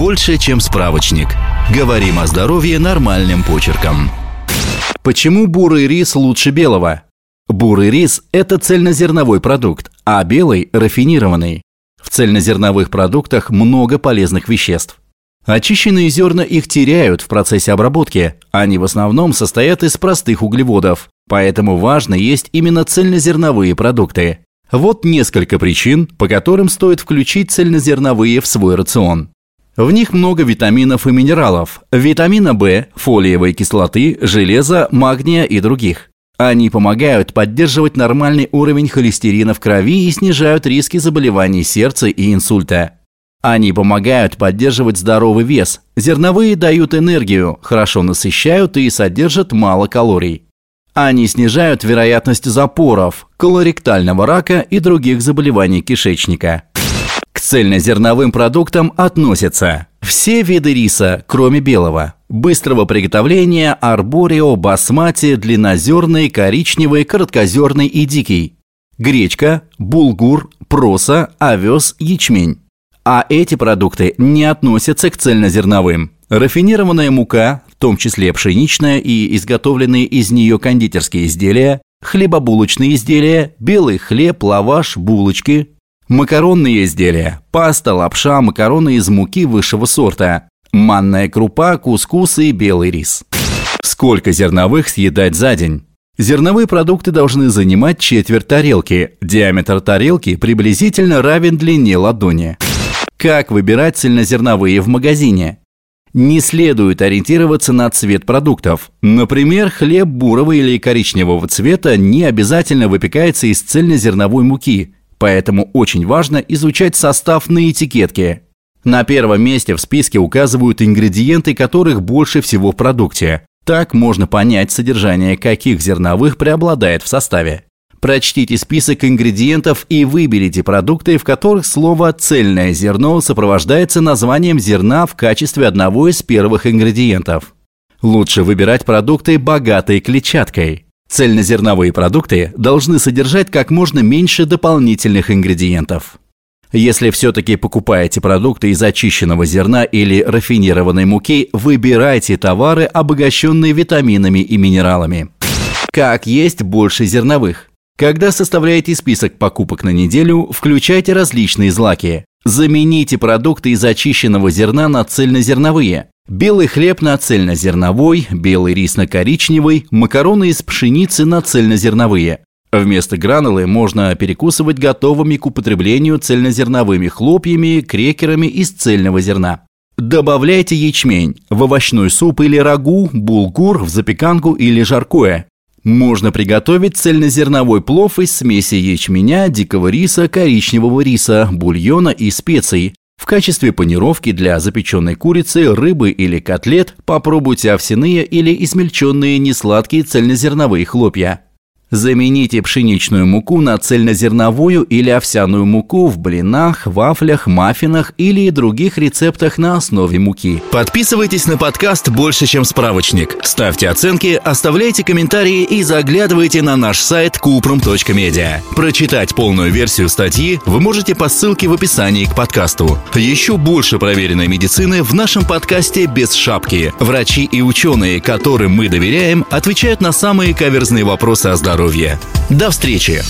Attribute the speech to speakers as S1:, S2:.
S1: больше, чем справочник. Говорим о здоровье нормальным почерком.
S2: Почему бурый рис лучше белого? Бурый рис – это цельнозерновой продукт, а белый – рафинированный. В цельнозерновых продуктах много полезных веществ. Очищенные зерна их теряют в процессе обработки. Они в основном состоят из простых углеводов, поэтому важно есть именно цельнозерновые продукты. Вот несколько причин, по которым стоит включить цельнозерновые в свой рацион. В них много витаминов и минералов, витамина В, фолиевой кислоты, железа, магния и других. Они помогают поддерживать нормальный уровень холестерина в крови и снижают риски заболеваний сердца и инсульта. Они помогают поддерживать здоровый вес. Зерновые дают энергию, хорошо насыщают и содержат мало калорий. Они снижают вероятность запоров, колоректального рака и других заболеваний кишечника. Цельнозерновым продуктам относятся все виды риса, кроме белого, быстрого приготовления, арборио, басмати, длиннозерный, коричневый, короткозерный и дикий, гречка, булгур, проса, овес, ячмень. А эти продукты не относятся к цельнозерновым. Рафинированная мука, в том числе пшеничная и изготовленные из нее кондитерские изделия, хлебобулочные изделия, белый хлеб, лаваш, булочки, макаронные изделия, паста, лапша, макароны из муки высшего сорта, манная крупа, кускус и белый рис. Сколько зерновых съедать за день? Зерновые продукты должны занимать четверть тарелки. Диаметр тарелки приблизительно равен длине ладони. Как выбирать цельнозерновые в магазине? Не следует ориентироваться на цвет продуктов. Например, хлеб бурого или коричневого цвета не обязательно выпекается из цельнозерновой муки, поэтому очень важно изучать состав на этикетке. На первом месте в списке указывают ингредиенты, которых больше всего в продукте. Так можно понять содержание каких зерновых преобладает в составе. Прочтите список ингредиентов и выберите продукты, в которых слово «цельное зерно» сопровождается названием зерна в качестве одного из первых ингредиентов. Лучше выбирать продукты, богатые клетчаткой. Цельнозерновые продукты должны содержать как можно меньше дополнительных ингредиентов. Если все-таки покупаете продукты из очищенного зерна или рафинированной муки, выбирайте товары, обогащенные витаминами и минералами. Как есть больше зерновых? Когда составляете список покупок на неделю, включайте различные злаки. Замените продукты из очищенного зерна на цельнозерновые. Белый хлеб на цельнозерновой, белый рис на коричневый, макароны из пшеницы на цельнозерновые. Вместо гранулы можно перекусывать готовыми к употреблению цельнозерновыми хлопьями, крекерами из цельного зерна. Добавляйте ячмень в овощной суп или рагу, булгур в запеканку или жаркое. Можно приготовить цельнозерновой плов из смеси ячменя, дикого риса, коричневого риса, бульона и специй. В качестве панировки для запеченной курицы, рыбы или котлет попробуйте овсяные или измельченные несладкие цельнозерновые хлопья. Замените пшеничную муку на цельнозерновую или овсяную муку в блинах, вафлях, маффинах или других рецептах на основе муки.
S1: Подписывайтесь на подкаст «Больше, чем справочник». Ставьте оценки, оставляйте комментарии и заглядывайте на наш сайт kuprum.media. Прочитать полную версию статьи вы можете по ссылке в описании к подкасту. Еще больше проверенной медицины в нашем подкасте «Без шапки». Врачи и ученые, которым мы доверяем, отвечают на самые каверзные вопросы о здоровье здоровья. До встречи!